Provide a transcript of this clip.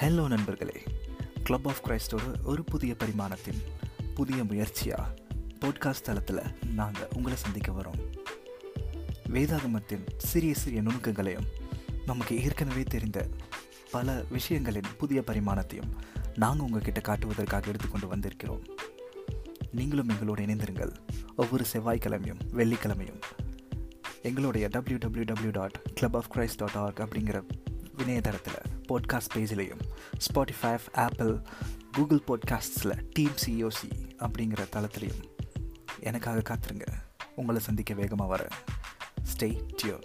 Hello நண்பர்களே. Club of கிரைஸ்டோட ஒரு புதிய பரிமாணத்தின் புதிய முயற்சியாக போட்காஸ்ட் தளத்தில் நாங்கள் உங்களை சந்திக்க வரோம். வேதாகமத்தின் சிறிய சிறிய நுணுக்கங்களையும் நமக்கு ஏற்கனவே தெரிந்த பல விஷயங்களின் புதிய பரிமாணத்தையும் நாங்கள் உங்ககிட்ட காட்டுவதற்காக எடுத்துக்கொண்டு வந்திருக்கிறோம். நீங்களும் எங்களோடு இணைந்திருங்கள். ஒவ்வொரு செவ்வாய்க்கிழமையும் வெள்ளிக்கிழமையும் எங்களுடைய W W W dot club of Christ dot org அப்படிங்கிற இணையதளத்தில் பாட்காஸ்ட் பேஜ்லேயும் ஸ்பாட்டிஃபை ஆப்பிள் கூகுள் பாட்காஸ்ட்ஸில் டீம் சிஓசி அப்படிங்கிற தளத்துலேயும் எனக்காக காத்துருங்க. உங்களை சந்திக்க வேகமாக வர ஸ்டே டியூன்